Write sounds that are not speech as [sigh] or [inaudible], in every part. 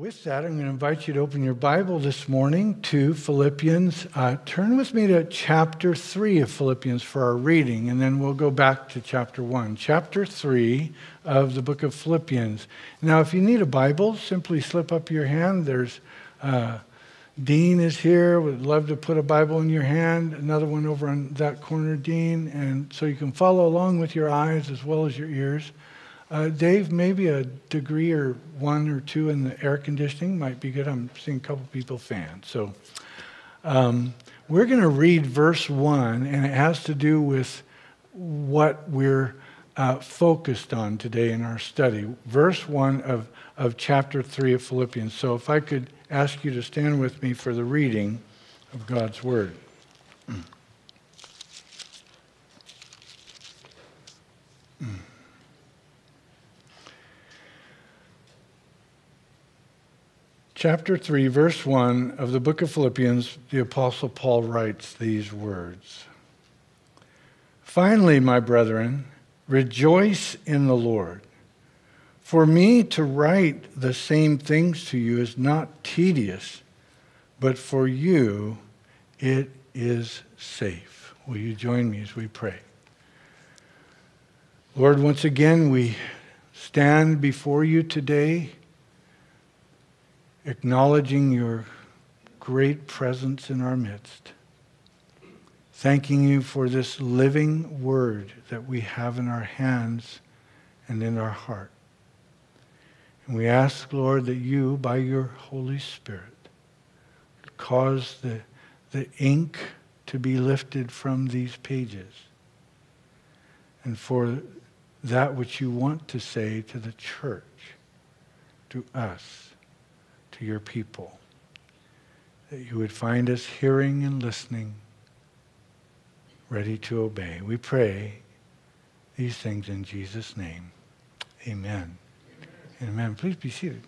with that, I'm going to invite you to open your Bible this morning to Philippians. Uh, turn with me to chapter 3 of Philippians for our reading, and then we'll go back to chapter 1. Chapter 3 of the book of Philippians. Now, if you need a Bible, simply slip up your hand. There's uh, Dean is here. Would love to put a Bible in your hand. Another one over on that corner, Dean. And so you can follow along with your eyes as well as your ears. Uh, Dave, maybe a degree or one or two in the air conditioning might be good. I'm seeing a couple people fan. So um, we're going to read verse 1, and it has to do with what we're uh, focused on today in our study. Verse 1 of, of chapter 3 of Philippians. So if I could ask you to stand with me for the reading of God's Word. Chapter 3, verse 1 of the book of Philippians, the Apostle Paul writes these words Finally, my brethren, rejoice in the Lord. For me to write the same things to you is not tedious, but for you it is safe. Will you join me as we pray? Lord, once again, we stand before you today acknowledging your great presence in our midst. Thanking you for this living word that we have in our hands and in our heart. And we ask, Lord, that you, by your Holy Spirit, cause the, the ink to be lifted from these pages and for that which you want to say to the church, to us to your people. That you would find us hearing and listening, ready to obey. We pray these things in Jesus' name. Amen. Amen. Amen. Please be seated.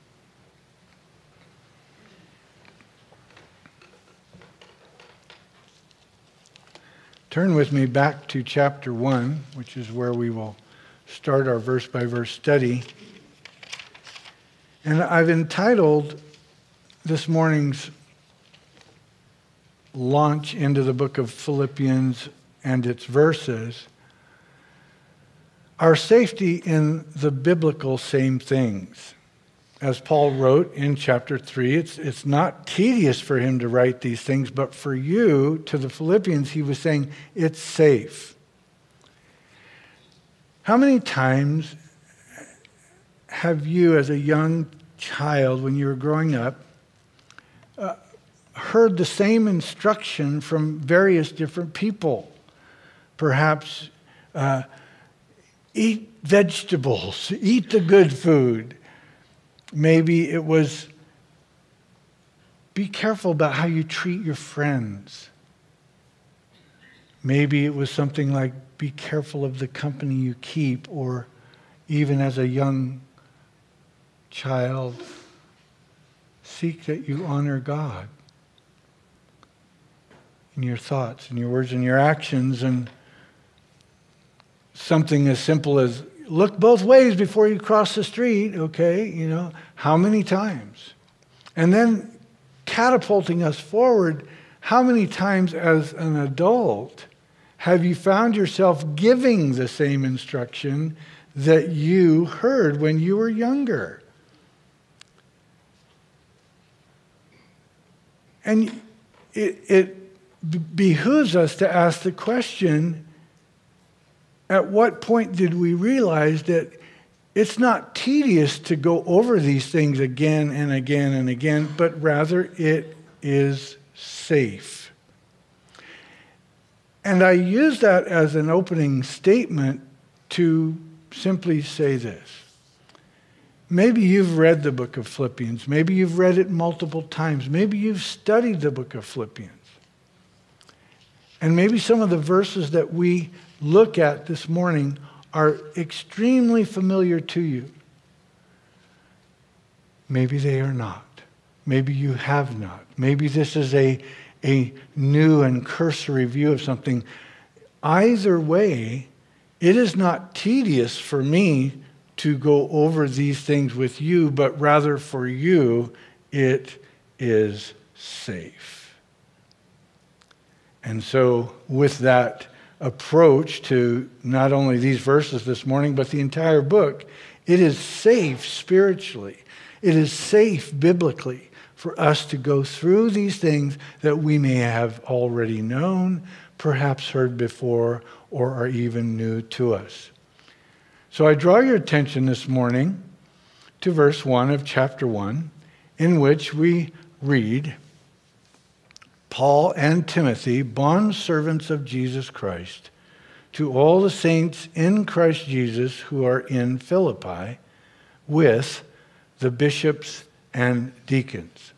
Turn with me back to chapter 1, which is where we will start our verse by verse study. And I've entitled this morning's launch into the book of Philippians and its verses our safety in the biblical same things. As Paul wrote in chapter 3, it's, it's not tedious for him to write these things, but for you, to the Philippians, he was saying it's safe. How many times have you, as a young child, when you were growing up, uh, heard the same instruction from various different people. Perhaps uh, eat vegetables, eat the good food. Maybe it was be careful about how you treat your friends. Maybe it was something like be careful of the company you keep, or even as a young child, seek that you honor God in your thoughts in your words in your actions and something as simple as look both ways before you cross the street, okay? You know, how many times? And then catapulting us forward, how many times as an adult have you found yourself giving the same instruction that you heard when you were younger? And it, it behooves us to ask the question at what point did we realize that it's not tedious to go over these things again and again and again, but rather it is safe? And I use that as an opening statement to simply say this Maybe you've read the book of Philippians. Maybe you've read it multiple times. Maybe you've studied the book of Philippians. And maybe some of the verses that we look at this morning are extremely familiar to you. Maybe they are not. Maybe you have not. Maybe this is a, a new and cursory view of something. Either way, it is not tedious for me to go over these things with you, but rather for you, it is safe. And so, with that approach to not only these verses this morning, but the entire book, it is safe spiritually. It is safe biblically for us to go through these things that we may have already known, perhaps heard before, or are even new to us. So I draw your attention this morning to verse 1 of chapter 1, in which we read Paul and Timothy, bond servants of Jesus Christ, to all the saints in Christ Jesus who are in Philippi, with the bishops and deacons.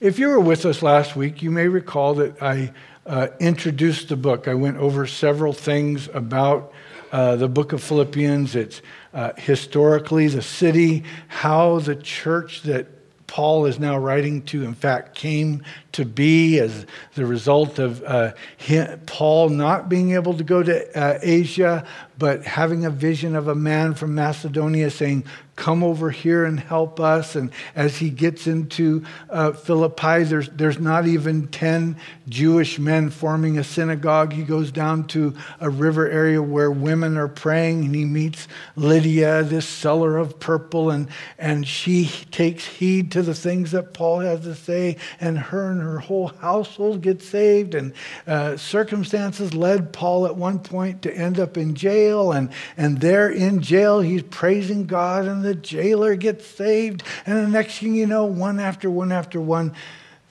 If you were with us last week, you may recall that I uh, introduced the book. I went over several things about uh, the book of Philippians. It's uh, historically the city, how the church that Paul is now writing to, in fact, came to be as the result of uh, him, Paul not being able to go to uh, Asia, but having a vision of a man from Macedonia saying, Come over here and help us. And as he gets into uh, Philippi, there's, there's not even 10 Jewish men forming a synagogue. He goes down to a river area where women are praying, and he meets Lydia, this seller of purple, and, and she takes heed to the things that Paul has to say, and her and her whole household get saved. And uh, circumstances led Paul at one point to end up in jail, and, and there in jail, he's praising God, and the jailer gets saved. And the next thing you know, one after one after one,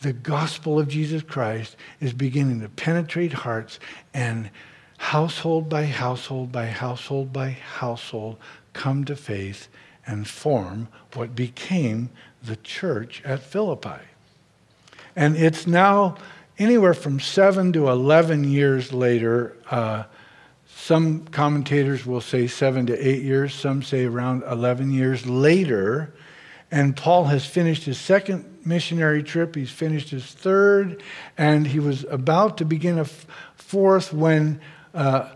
the gospel of Jesus Christ is beginning to penetrate hearts, and household by household by household by household come to faith and form what became the church at Philippi. And it's now anywhere from seven to 11 years later. Uh, some commentators will say seven to eight years, some say around 11 years later. And Paul has finished his second missionary trip, he's finished his third, and he was about to begin a f- fourth when uh,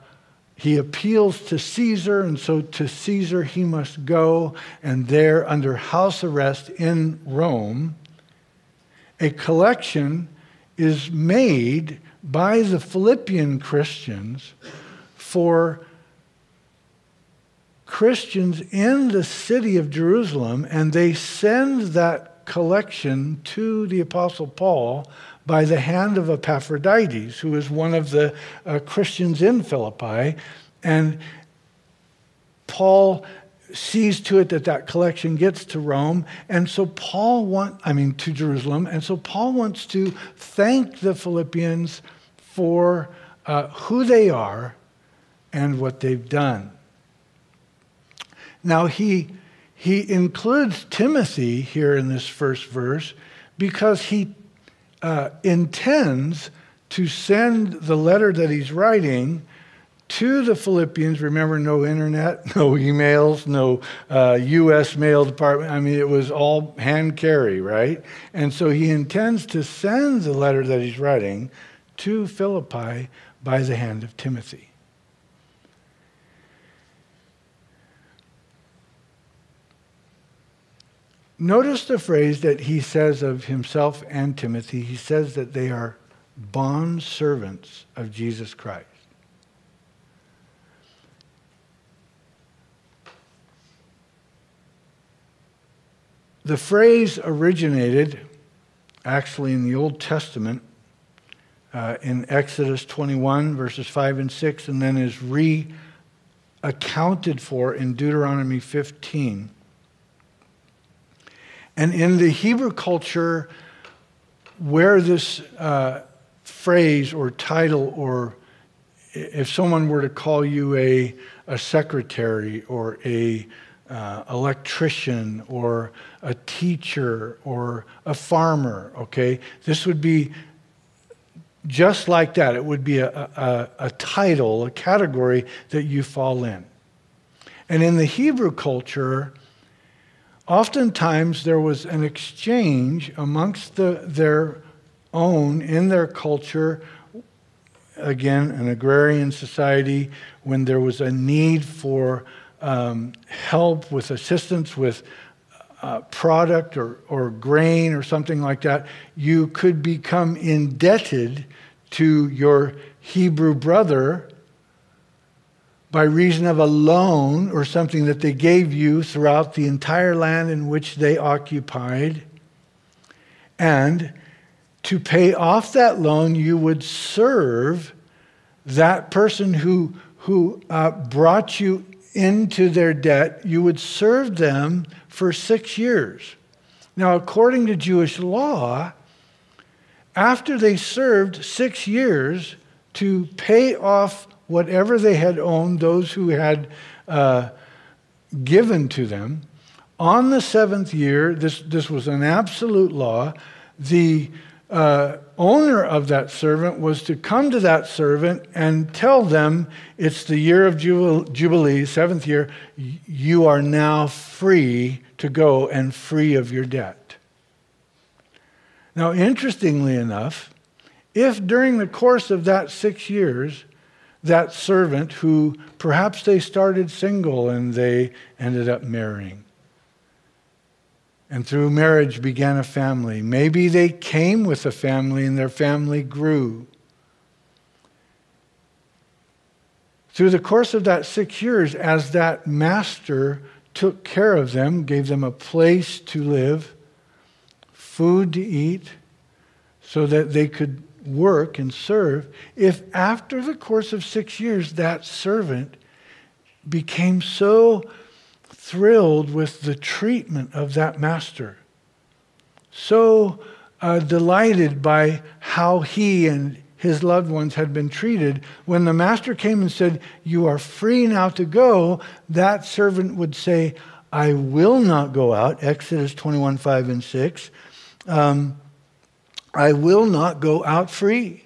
he appeals to Caesar, and so to Caesar he must go, and there, under house arrest in Rome, a collection is made by the Philippian Christians for Christians in the city of Jerusalem, and they send that collection to the Apostle Paul by the hand of Epaphroditus, who is one of the uh, Christians in Philippi. And Paul sees to it that that collection gets to Rome. And so Paul want, I mean, to Jerusalem. And so Paul wants to thank the Philippians for uh, who they are and what they've done. Now, he, he includes Timothy here in this first verse because he uh, intends to send the letter that he's writing to the Philippians. Remember, no internet, [laughs] no emails, no uh, U.S. mail department. I mean, it was all hand carry, right? And so he intends to send the letter that he's writing to Philippi by the hand of Timothy. Notice the phrase that he says of himself and Timothy. He says that they are bond servants of Jesus Christ. The phrase originated actually in the Old Testament uh, in Exodus 21, verses 5 and 6, and then is re accounted for in Deuteronomy 15. And in the Hebrew culture, where this uh, phrase or title, or if someone were to call you a, a secretary or a uh, electrician or a teacher or a farmer, okay? This would be just like that. It would be a, a, a title, a category that you fall in. And in the Hebrew culture, oftentimes there was an exchange amongst the, their own in their culture. Again an agrarian society when there was a need for um, help, with assistance, with uh, product or, or grain or something like that, you could become indebted to your Hebrew brother by reason of a loan or something that they gave you throughout the entire land in which they occupied. And to pay off that loan, you would serve that person who, who uh, brought you into their debt. You would serve them for six years. Now, according to Jewish law, after they served six years to pay off whatever they had owned, those who had uh, given to them, on the seventh year, this, this was an absolute law, the uh, owner of that servant was to come to that servant and tell them it's the year of Jubilee, seventh year, you are now free to go and free of your debt. Now, interestingly enough, if during the course of that six years, that servant who perhaps they started single and they ended up marrying, and through marriage began a family. Maybe they came with a family and their family grew. Through the course of that six years, as that master took care of them, gave them a place to live, food to eat, so that they could work and serve, if after the course of six years that servant became so thrilled with the treatment of that master, so uh, delighted by how he and his loved ones had been treated. When the master came and said, You are free now to go, that servant would say, I will not go out. Exodus 21 5 and 6. Um, I will not go out free.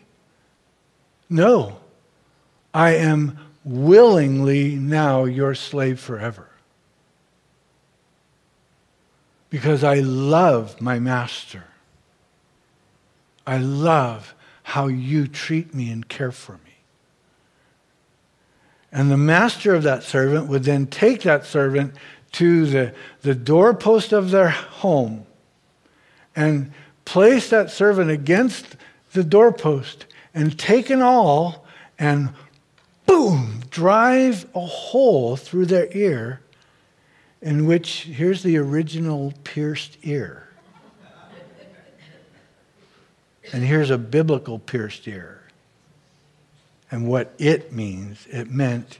No, I am willingly now your slave forever because I love my master. I love how you treat me and care for me. And the master of that servant would then take that servant to the, the doorpost of their home and place that servant against the doorpost and take an awl and boom, drive a hole through their ear in which here's the original pierced ear. And here's a biblical pierced ear. And what it means, it meant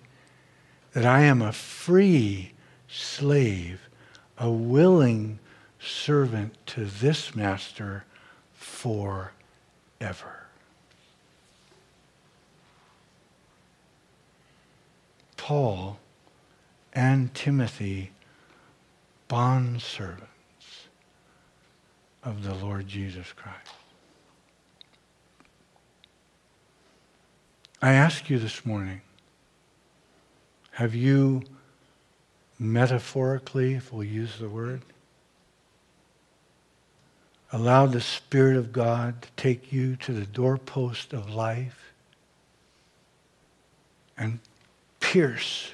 that I am a free slave, a willing servant to this master forever. Paul and Timothy bondservants of the Lord Jesus Christ. I ask you this morning have you metaphorically, if we'll use the word, allowed the Spirit of God to take you to the doorpost of life and pierce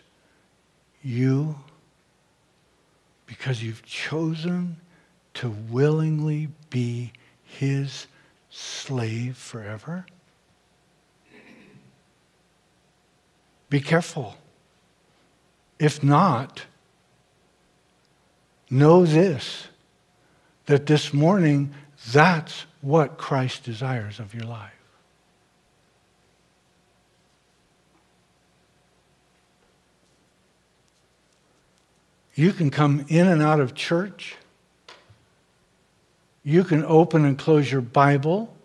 you because you've chosen to willingly be his slave forever? Be careful. If not, know this that this morning, that's what Christ desires of your life. You can come in and out of church. You can open and close your Bible.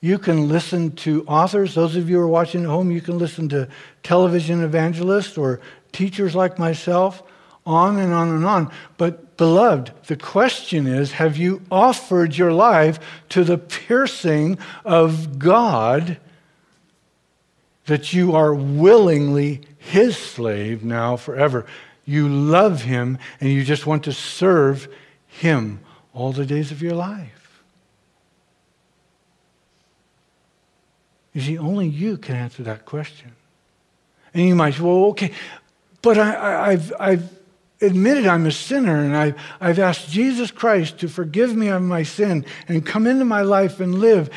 You can listen to authors. Those of you who are watching at home, you can listen to television evangelists or teachers like myself, on and on and on. But, beloved, the question is have you offered your life to the piercing of God that you are willingly his slave now forever? You love him and you just want to serve him all the days of your life. You see, only you can answer that question. And you might say, well, okay, but I, have I've admitted I'm a sinner and I, I've asked Jesus Christ to forgive me of my sin and come into my life and live.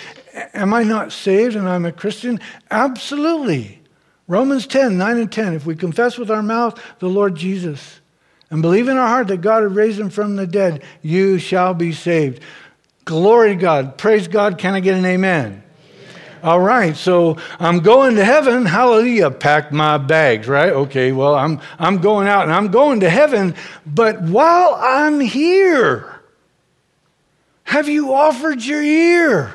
Am I not saved and I'm a Christian? Absolutely. Romans 10, 9 and 10. If we confess with our mouth the Lord Jesus and believe in our heart that God had raised him from the dead, you shall be saved. Glory to God. Praise God. Can I get an amen? All right, so I'm going to heaven. Hallelujah. Packed my bags, right? Okay, well, I'm, I'm going out and I'm going to heaven. But while I'm here, have you offered your ear?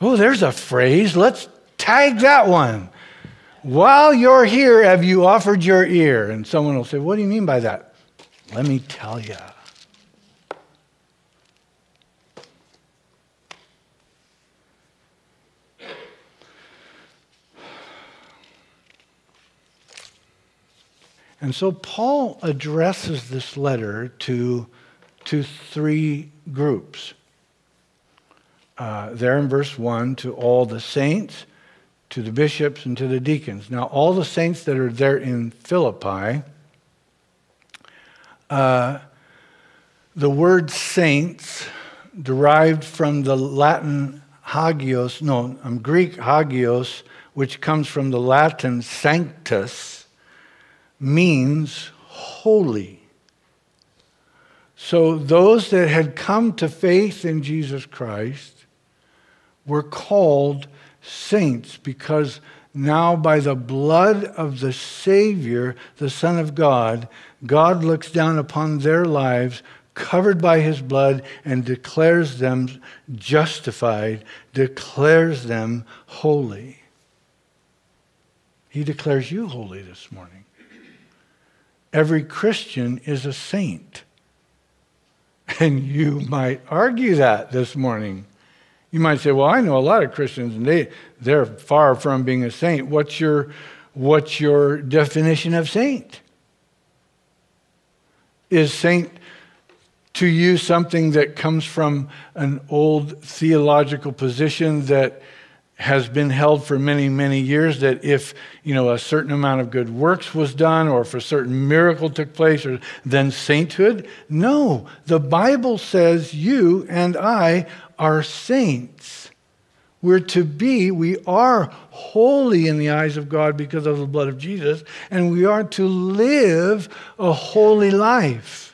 Oh, there's a phrase. Let's tag that one. While you're here, have you offered your ear? And someone will say, What do you mean by that? Let me tell you. And so Paul addresses this letter to, to three groups. Uh, there in verse 1 to all the saints, to the bishops, and to the deacons. Now, all the saints that are there in Philippi, uh, the word saints derived from the Latin hagios, no, um, Greek hagios, which comes from the Latin sanctus means holy. So those that had come to faith in Jesus Christ were called saints because now by the blood of the Savior, the Son of God, God looks down upon their lives covered by his blood and declares them justified, declares them holy. He declares you holy this morning every Christian is a saint. And you might argue that this morning. You might say, well, I know a lot of Christians and they, they're far from being a saint. What's your, what's your definition of saint? Is saint to you something that comes from an old theological position that has been held for many, many years that if, you know, a certain amount of good works was done or if a certain miracle took place or then sainthood. No, the Bible says you and I are saints. We're to be, we are holy in the eyes of God because of the blood of Jesus, and we are to live a holy life.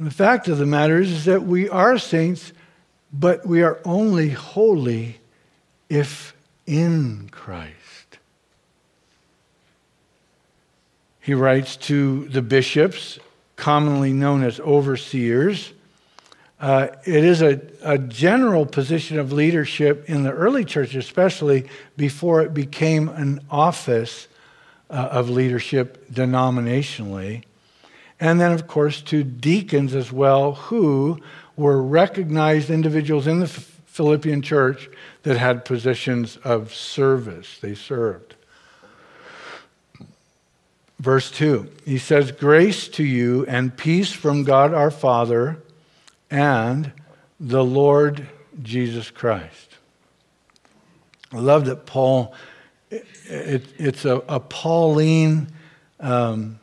The fact of the matter is, is that we are saints, but we are only holy if in Christ. He writes to the bishops, commonly known as overseers. Uh, it is a, a general position of leadership in the early church, especially before it became an office uh, of leadership denominationally. And then, of course, to deacons as well, who were recognized individuals in the Philippian church that had positions of service. They served. Verse 2, he says, Grace to you and peace from God our Father and the Lord Jesus Christ. I love that Paul, it, it, it's a, a Pauline um,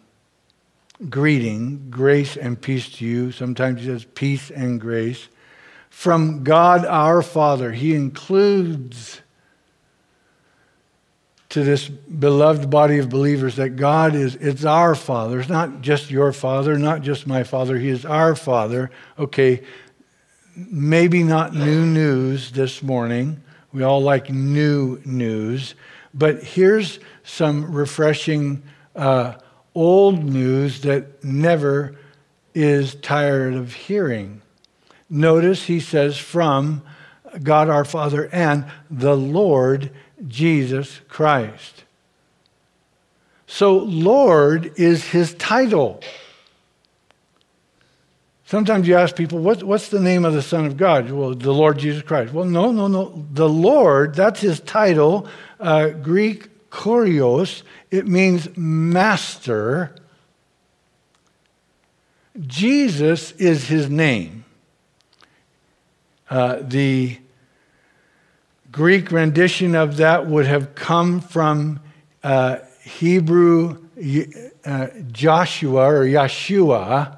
greeting, grace and peace to you. Sometimes he says peace and grace. From God our Father. He includes to this beloved body of believers that God is, it's our Father. It's not just your Father, not just my Father. He is our Father. Okay, maybe not new news this morning. We all like new news. But here's some refreshing uh, old news that never is tired of hearing. Notice he says, from God our Father and the Lord Jesus Christ. So, Lord is his title. Sometimes you ask people, what, what's the name of the Son of God? Well, the Lord Jesus Christ. Well, no, no, no. The Lord, that's his title. Uh, Greek kurios, it means master. Jesus is his name. Uh, the Greek rendition of that would have come from uh, Hebrew uh, Joshua or Yeshua,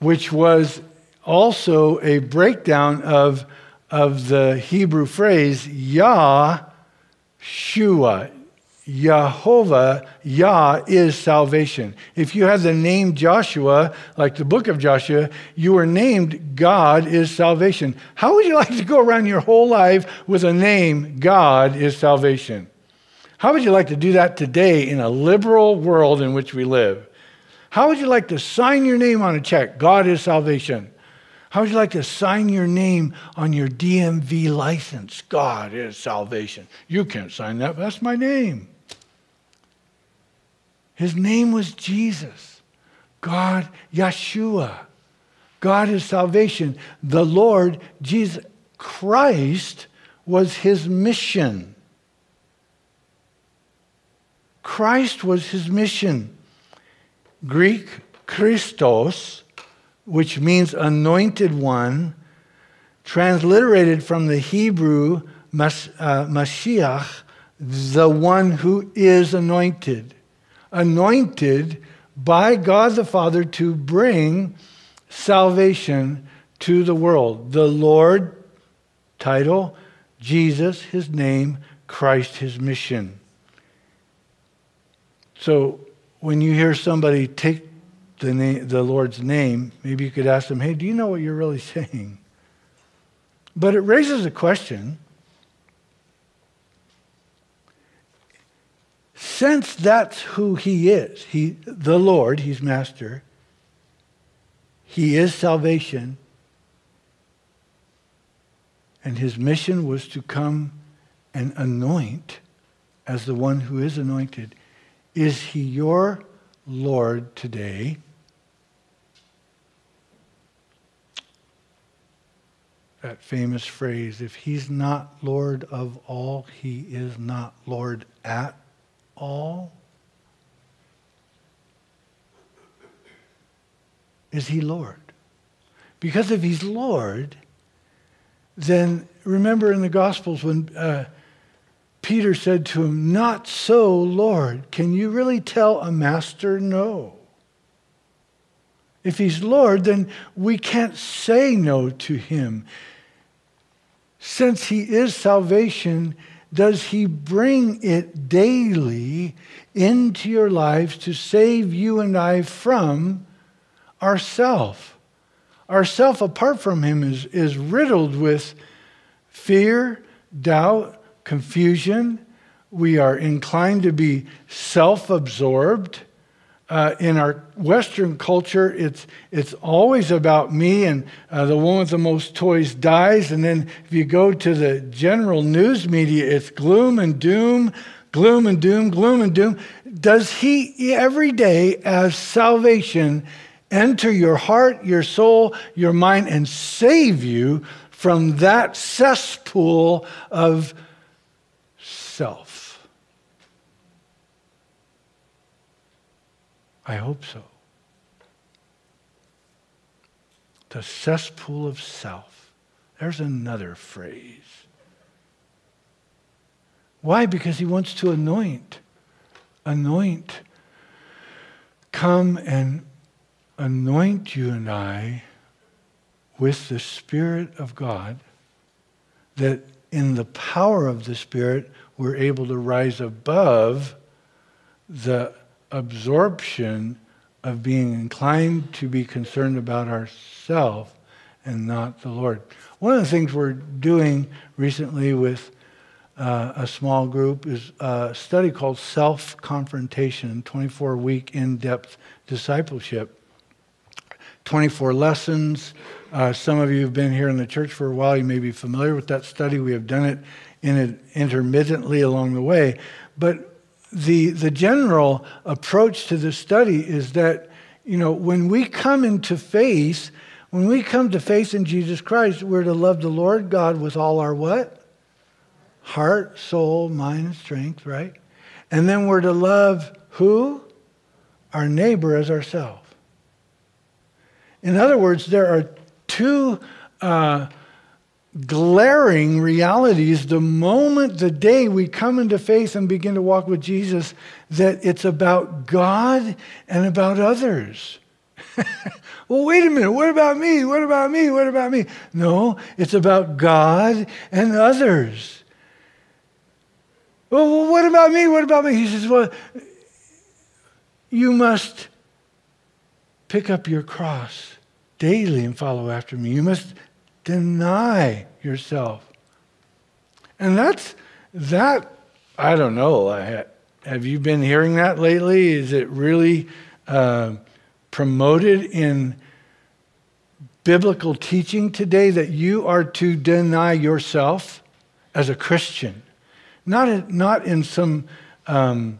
which was also a breakdown of, of the Hebrew phrase Yah Shua. Jehovah, Yah is salvation. If you have the name Joshua, like the book of Joshua, you are named God is salvation. How would you like to go around your whole life with a name God is salvation? How would you like to do that today in a liberal world in which we live? How would you like to sign your name on a check? God is salvation. How would you like to sign your name on your DMV license? God is salvation. You can't sign that, that's my name. His name was Jesus. God, Yeshua. God is salvation. The Lord, Jesus Christ, was his mission. Christ was his mission. Greek, Christos, which means anointed one, transliterated from the Hebrew, uh, Mashiach, the one who is anointed anointed by God the Father to bring salvation to the world. The Lord, title, Jesus, his name, Christ, his mission. So when you hear somebody take the, name, the Lord's name, maybe you could ask them, hey, do you know what you're really [laughs] saying? But it raises a question since that's who he is, he, the Lord, he's master, he is salvation, and his mission was to come and anoint as the one who is anointed. Is he your Lord today? That famous phrase if he's not Lord of all, he is not Lord at all? Is he Lord? Because if he's Lord, then remember in the Gospels when uh, Peter said to him, Not so, Lord. Can you really tell a master no? If he's Lord, then we can't say no to him. Since he is salvation, does He bring it daily into your lives to save you and I from ourself? Ourself, apart from Him, is, is riddled with fear, doubt, confusion. We are inclined to be self absorbed uh, in our Western culture, it's, it's always about me, and uh, the one with the most toys dies. And then if you go to the general news media, it's gloom and doom, gloom and doom, gloom and doom. Does He every day as salvation enter your heart, your soul, your mind, and save you from that cesspool of self? I hope so. The cesspool of self. There's another phrase. Why? Because he wants to anoint. Anoint. Come and anoint you and I with the Spirit of God, that in the power of the Spirit, we're able to rise above the absorption of being inclined to be concerned about ourselves and not the Lord. One of the things we're doing recently with uh, a small group is a study called Self Confrontation 24 week in depth discipleship. 24 lessons. Uh, some of you have been here in the church for a while. You may be familiar with that study. We have done it in it intermittently along the way. But the, the general approach to the study is that, you know, when we come into faith, when we come to faith in Jesus Christ, we're to love the Lord God with all our what? Heart, soul, mind, and strength, right? And then we're to love who? Our neighbor as ourselves. In other words, there are two uh, glaring realities the moment, the day we come into faith and begin to walk with Jesus that it's about God and about others. [laughs] well, wait a minute. What about me? What about me? What about me? No, it's about God and others. Well, what about me? What about me? He says, well, you must pick up your cross daily and follow after me. You must deny yourself. And that's that, I don't know. Have you been hearing that lately? Is it really uh, promoted in biblical teaching today that you are to deny yourself as a Christian? Not not in some um,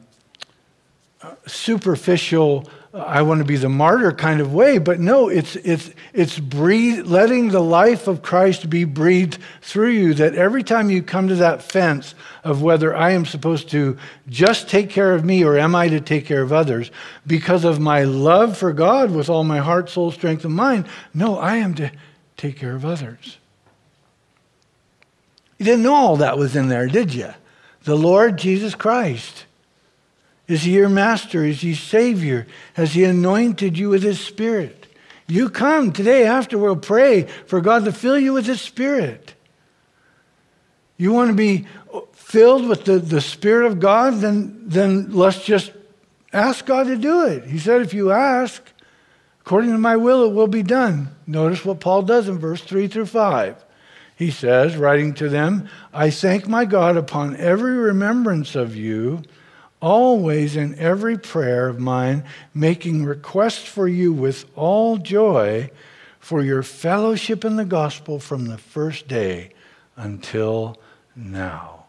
superficial I want to be the martyr kind of way, but no, it's, it's, it's breathe, letting the life of Christ be breathed through you. That every time you come to that fence of whether I am supposed to just take care of me or am I to take care of others, because of my love for God with all my heart, soul, strength, and mind, no, I am to take care of others. You didn't know all that was in there, did you? The Lord Jesus Christ is he your master? Is he Savior? Has he anointed you with his Spirit? You come today after we'll pray for God to fill you with his Spirit. You want to be filled with the, the Spirit of God? Then, then let's just ask God to do it. He said, if you ask, according to my will, it will be done. Notice what Paul does in verse 3 through 5. He says, writing to them, I thank my God upon every remembrance of you always in every prayer of mine, making request for you with all joy for your fellowship in the gospel from the first day until now.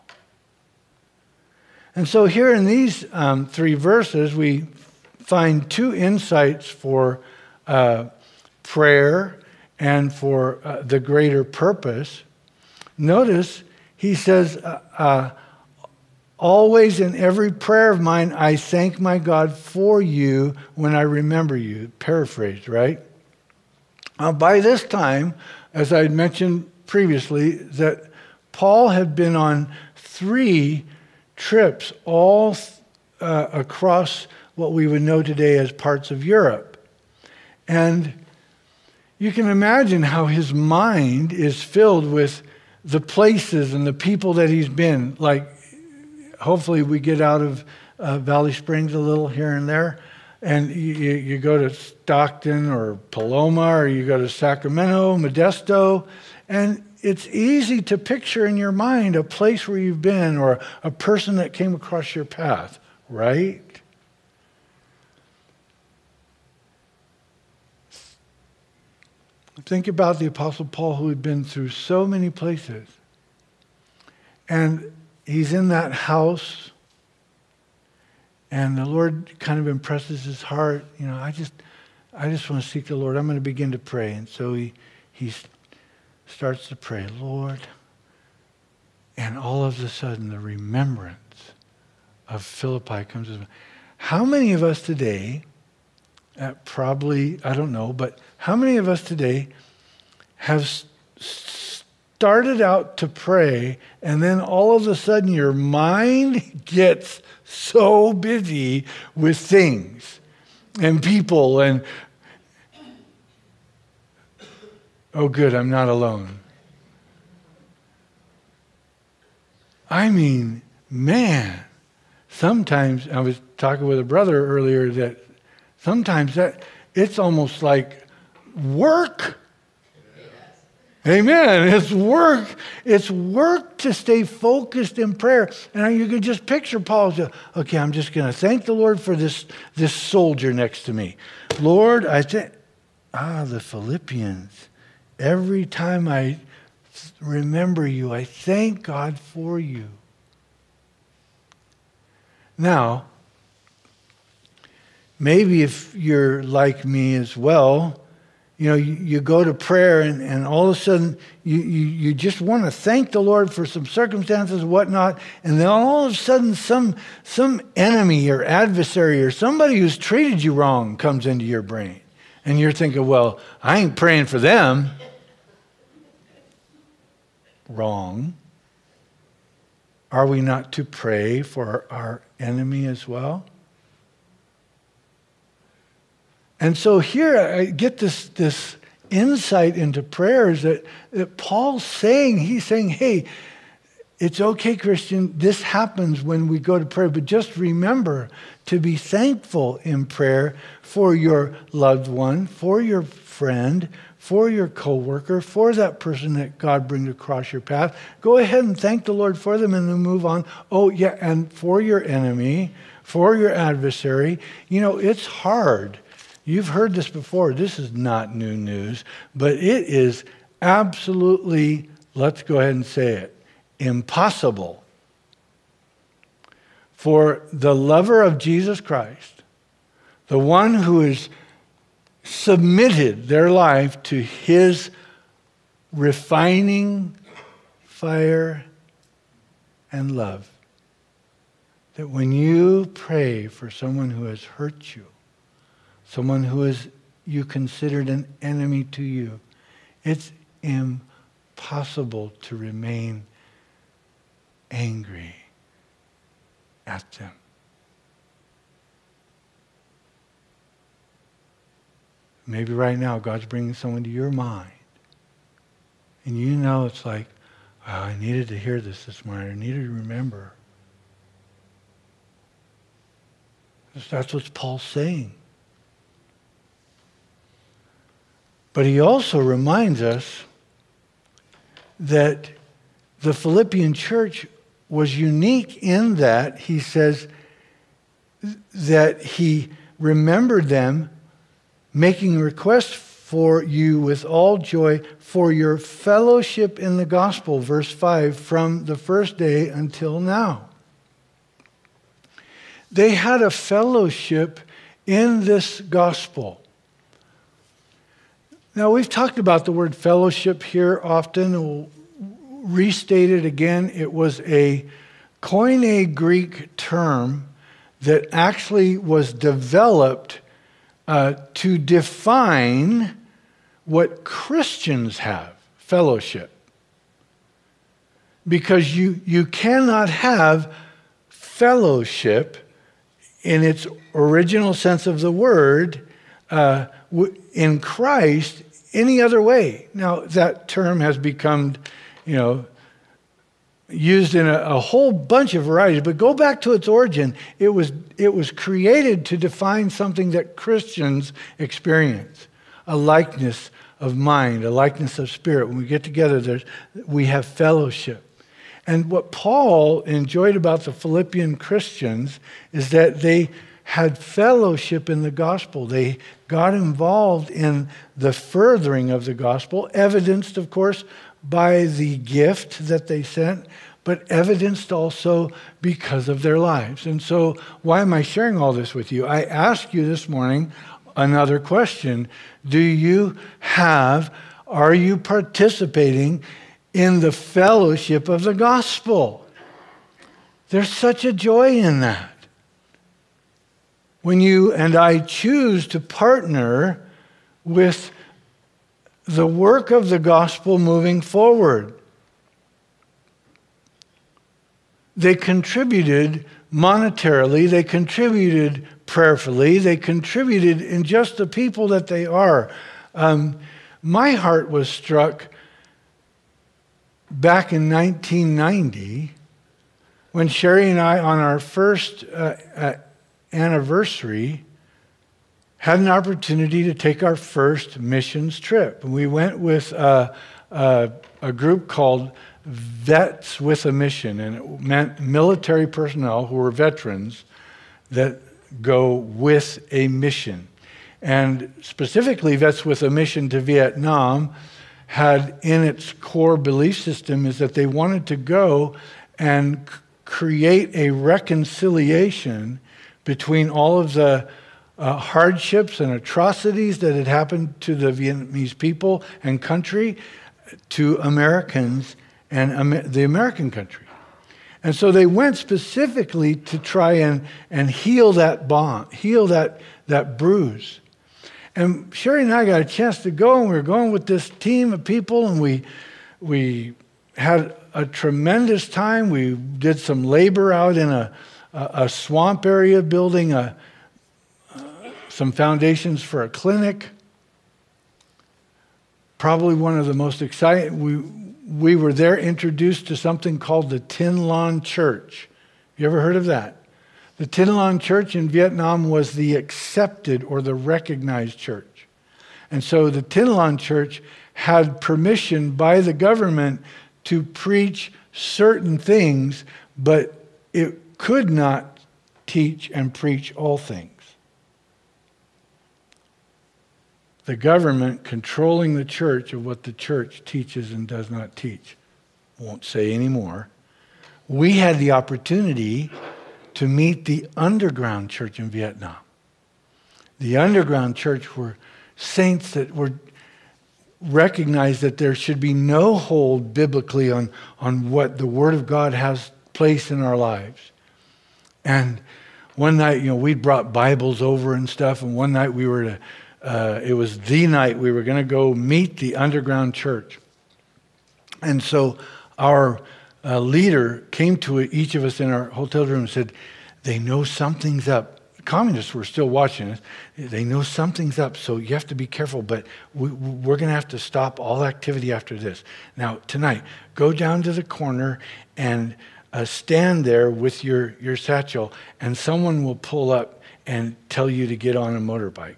And so, here in these um, three verses, we find two insights for uh, prayer and for uh, the greater purpose. Notice he says, uh, uh Always in every prayer of mine, I thank my God for you when I remember you. Paraphrased, right? Now, by this time, as I mentioned previously, that Paul had been on three trips all uh, across what we would know today as parts of Europe. And you can imagine how his mind is filled with the places and the people that he's been. Like hopefully we get out of uh, Valley Springs a little here and there. And you, you go to Stockton or Paloma or you go to Sacramento, Modesto, and it's easy to picture in your mind a place where you've been or a person that came across your path, right? Think about the Apostle Paul who had been through so many places. And he's in that house and the Lord kind of impresses his heart, you know, I just I just want to seek the Lord. I'm going to begin to pray. And so he he starts to pray, Lord. And all of a sudden the remembrance of Philippi comes How many of us today, probably, I don't know, but how many of us today have started out to pray, and then all of a sudden your mind [laughs] gets so busy with things and people and oh good i'm not alone. I mean man sometimes i was talking with a brother earlier that sometimes that it's almost like work Amen. It's work. It's work to stay focused in prayer. And you can just picture Paul. Okay, I'm just going to thank the Lord for this, this soldier next to me. Lord, I think, ah, the Philippians. Every time I remember you, I thank God for you. Now, maybe if you're like me as well, you know, you, you, go to prayer and, and all of a sudden you, you, you just want to thank the Lord for some circumstances whatnot. And then all of a sudden some, some enemy or adversary or somebody who's treated you wrong comes into your brain. And you're thinking, well, I ain't praying for them. wrong, are we not to pray for our enemy as well? And so here I get this, this insight into prayers that, that Paul's saying, he's saying, hey, it's okay, Christian, this happens when we go to prayer, but just remember to be thankful in prayer for your loved one, for your friend, for your coworker, for that person that God brings across your path. Go ahead and thank the Lord for them and then move on. Oh, yeah, and for your enemy, for your adversary. You know, it's hard. You've heard this before. This is not new news, but it is absolutely, let's go ahead and say it, impossible for the lover of Jesus Christ, the one who has submitted their life to his refining fire and love. That when you pray for someone who has hurt you, someone who is you considered an enemy to you, it's impossible to remain angry at them. Maybe right now God's bringing someone to your mind. And you know it's like, oh, I needed to hear this this morning. I needed to remember. That's what Paul's saying. But he also reminds us that the Philippian church was unique in that he says that he remembered them making request for you with all joy for your fellowship in the gospel, verse 5, from the first day until now. They had a fellowship in this gospel. Now, we've talked about the word fellowship here often restate it again. It was a Koine Greek term that actually was developed uh, to define what Christians have fellowship. Because you, you cannot have fellowship in its original sense of the word uh, in Christ any other way. Now, that term has become you know, used in a, a, whole bunch of varieties, but go back to its origin. It was, it was created to define something that Christians experience a likeness of mind, a likeness of spirit. When we get together, there's, we have fellowship. And what Paul enjoyed about the Philippian Christians is that they had fellowship in the gospel. They got involved in the furthering of the gospel, evidenced, of course, by the gift that they sent, but evidenced also because of their lives. And so, why am I sharing all this with you? I ask you this morning another question Do you have, are you participating in the fellowship of the gospel? There's such a joy in that. When you and I choose to partner with the work of the gospel moving forward. They contributed monetarily, they contributed prayerfully, they contributed in just the people that they are. Um, my heart was struck back in 1990 when Sherry and I, on our first uh, uh, anniversary, had an opportunity to take our first missions trip. We went with a, a, a group called Vets with a Mission, and it meant military personnel who were veterans that go with a mission. And specifically, Vets with a Mission to Vietnam had in its core belief system is that they wanted to go and create a reconciliation between all of the uh, hardships and atrocities that had happened to the Vietnamese people and country to Americans and the American country. And so they went specifically to try and, and heal that bond, heal that, that bruise. And Sherry and I got a chance to go, and we were going with this team of people, and we, we had a tremendous time. We did some labor out in a, a, a swamp area building a, uh, some foundations for a clinic. Probably one of the most exciting. We, we were there introduced to something called the Tin Lanh Church. You ever heard of that? The Tin Lanh Church in Vietnam was the accepted or the recognized church. And so the Tin Lanh Church had permission by the government to preach certain things, but it could not teach and preach all things. The government controlling the church of what the church teaches and does not teach. Won't say anymore. We had the opportunity to meet the underground church in Vietnam. The underground church were saints that were recognized that there should be no hold biblically on, on what the Word of God has placed in our lives. And one night, you know, we'd brought Bibles over and stuff, and one night we were to, uh, it was the night we were going to go meet the underground church. And so our uh, leader came to each of us in our hotel room and said, They know something's up communists were still watching us. They know something's up, so you have to be careful. But we, are going to have to stop all activity after this. Now, tonight, go down to the corner and uh, stand there with your, your satchel, and someone will pull up and tell you to get on a motorbike.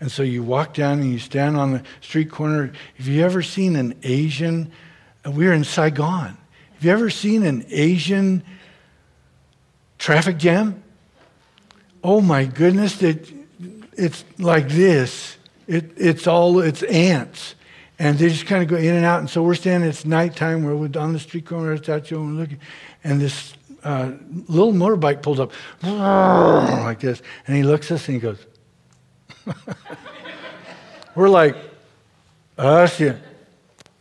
And so you walk down and you stand on the street corner. Have you ever seen an Asian? Uh, we're in Saigon. Have you ever seen an Asian traffic jam? oh my goodness, it, it's like this. It, it's all, it's ants. And they just kind of go in and out. And so we're standing, it's nighttime, we're on the street corner and we're looking. And this uh, little motorbike pulls up [laughs] like this. And he looks at us and he goes, [laughs] We're like, us, yeah.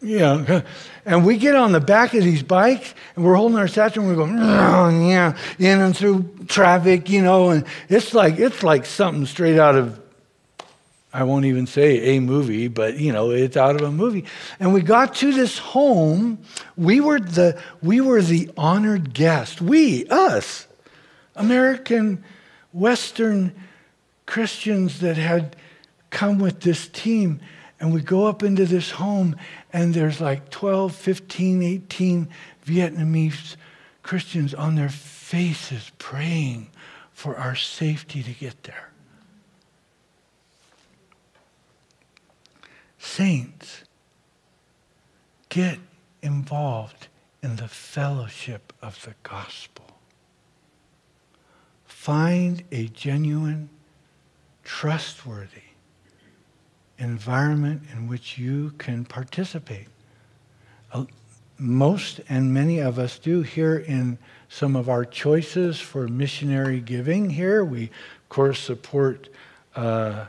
Yeah. And we get on the back of these bikes and we're holding our satchel and we're going, [laughs] yeah, in and through traffic, you know, and it's like it's like something straight out of I won't even say a movie, but you know, it's out of a movie. And we got to this home. We were the we were the honored guest. We, us, American Western Christians that had come with this team. And we go up into this home, and there's like 12, 15, 18 Vietnamese Christians on their faces praying for our safety to get there. Saints, get involved in the fellowship of the gospel. Find a genuine, trustworthy, environment in which you can participate. Uh, most and many of us do here in some of our choices for missionary giving here. We, of course, support uh,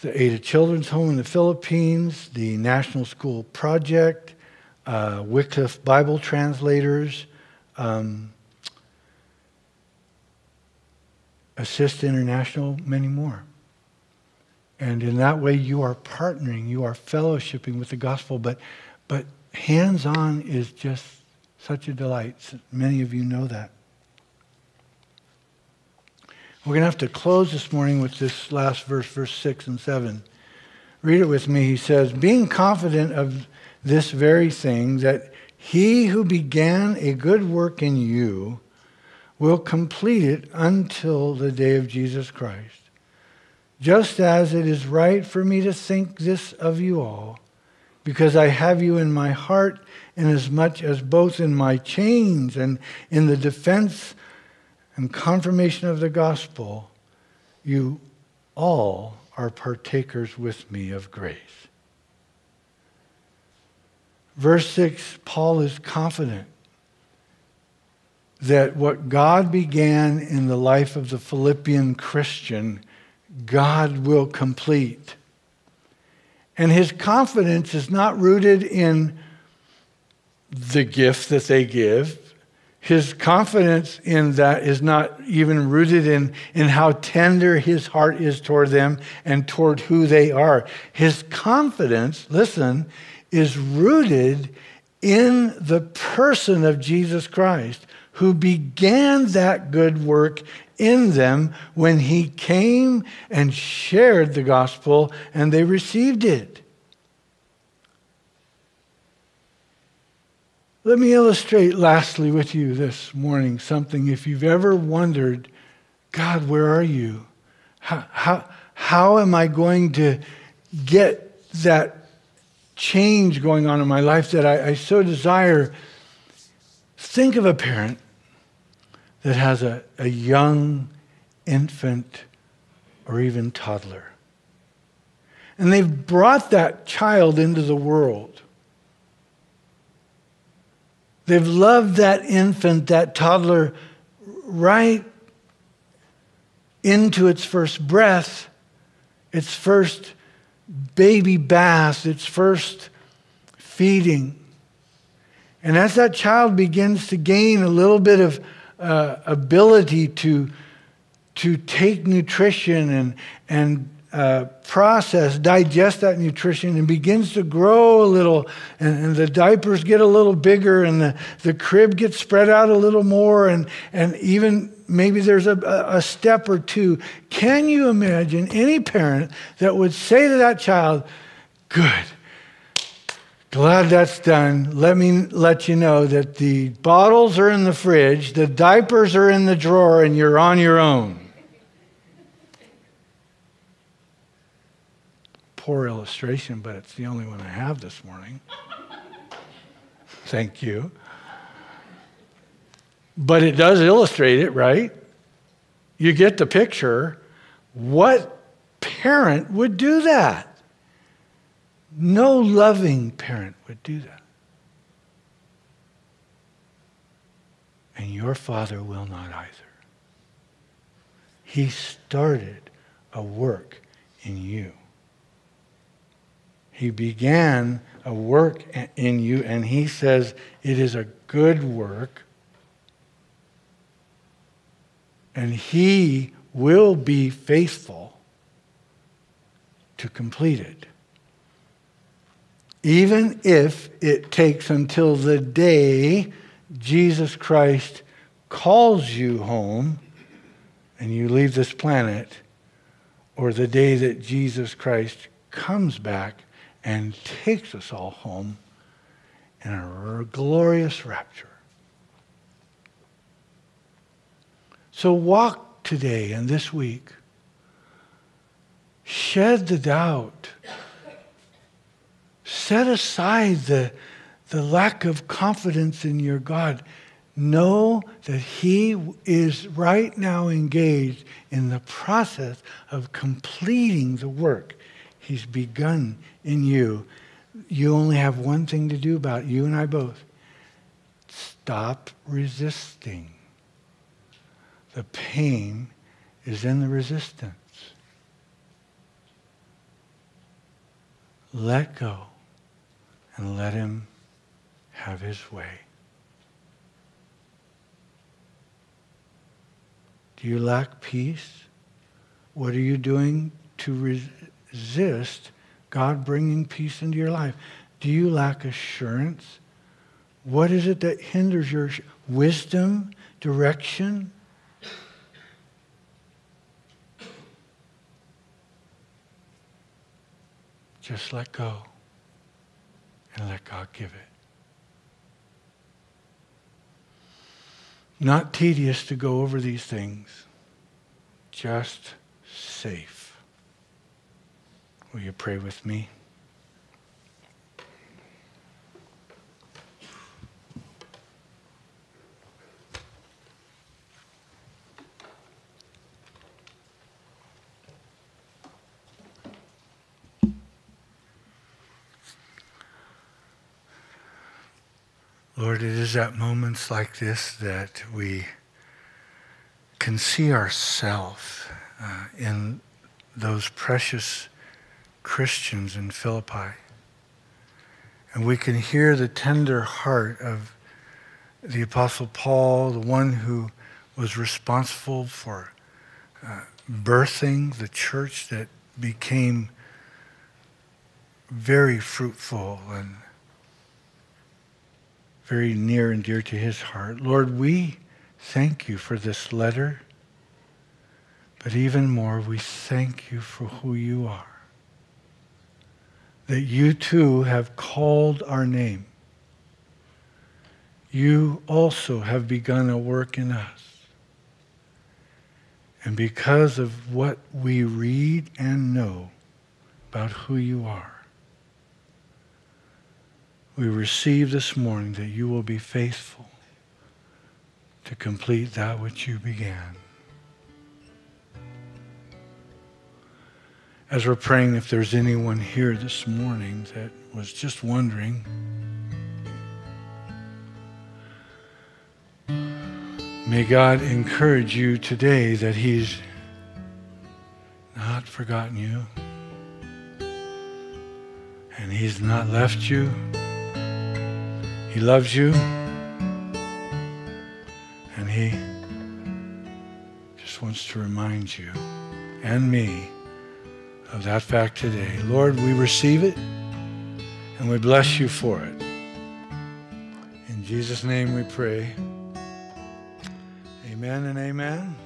the Ada Children's Home in the Philippines, the National School Project, uh, Wycliffe Bible Translators, um, Assist International, many more. And in that way, you are partnering, you are fellowshipping with the gospel. But, but hands on is just such a delight. Many of you know that. We're going to have to close this morning with this last verse, verse 6 and 7. Read it with me. He says, Being confident of this very thing, that he who began a good work in you will complete it until the day of Jesus Christ just as it is right for me to think this of you all, because I have you in my heart, inasmuch as both in my chains and in the defense and confirmation of the gospel, you all are partakers with me of grace. Verse 6, Paul is confident that what God began in the life of the Philippian Christian God will complete. And his confidence is not rooted in the gift that they give. His confidence in that is not even rooted in, in how tender his heart is toward them and toward who they are. His confidence, listen, is rooted in the person of Jesus Christ, who began that good work in them when he came and shared the gospel and they received it. Let me illustrate lastly with you this morning something. If you've ever wondered, God, where are you? How, how, how am I going to get that change going on in my life that I, I so desire? Think of a parent that has a, a young infant or even toddler. And they've brought that child into the world. They've loved that infant, that toddler, right into its first breath, its first baby bath, its first feeding. And as that child begins to gain a little bit of uh, ability to, to take nutrition and, and uh, process, digest that nutrition, and begins to grow a little, and, and, the diapers get a little bigger, and the, the crib gets spread out a little more, and, and even maybe there's a, a step or two. Can you imagine any parent that would say to that child, Good, glad that's done. Let me let you know that the bottles are in the fridge, the diapers are in the drawer, and you're on your own. Poor illustration, but it's the only one I have this morning. Thank you. But it does illustrate it, right? You get the picture. What parent would do that? No loving parent would do that. And your father will not either. He started a work in you. He began a work in you, and He says it is a good work. And He will be faithful to complete it. Even if it takes until the day Jesus Christ calls you home and you leave this planet, or the day that Jesus Christ comes back and takes us all home in a glorious rapture. So walk today and this week. Shed the doubt. Set aside the, the lack of confidence in your God. Know that He is right now engaged in the process of completing the work He's begun in you. You only have one thing to do about it, you and I both. Stop resisting. The pain is in the resistance. Let go and let Him have His way. Do you lack peace? What are you doing to resist God bringing peace into your life? Do you lack assurance? What is it that hinders your wisdom, direction? Just let go and let God give it. Not tedious to go over these things, just safe. Will you pray with me? Lord, it is at moments like this that we can see ourselves uh, in those precious Christians in Philippi. And we can hear the tender heart of the Apostle Paul, the one who was responsible for uh, birthing the church that became very fruitful and very near and dear to his heart. Lord, we thank you for this letter, but even more, we thank you for who you are. That you too have called our name. You also have begun a work in us. And because of what we read and know about who you are, we receive this morning that you will be faithful to complete that which you began. As we're praying, if there's anyone here this morning that was just wondering, may God encourage you today that He's not forgotten you and He's not left you. He loves you. And He just wants to remind you and me of that fact today. Lord, we receive it and we bless you for it. In Jesus' name we pray. Amen and amen.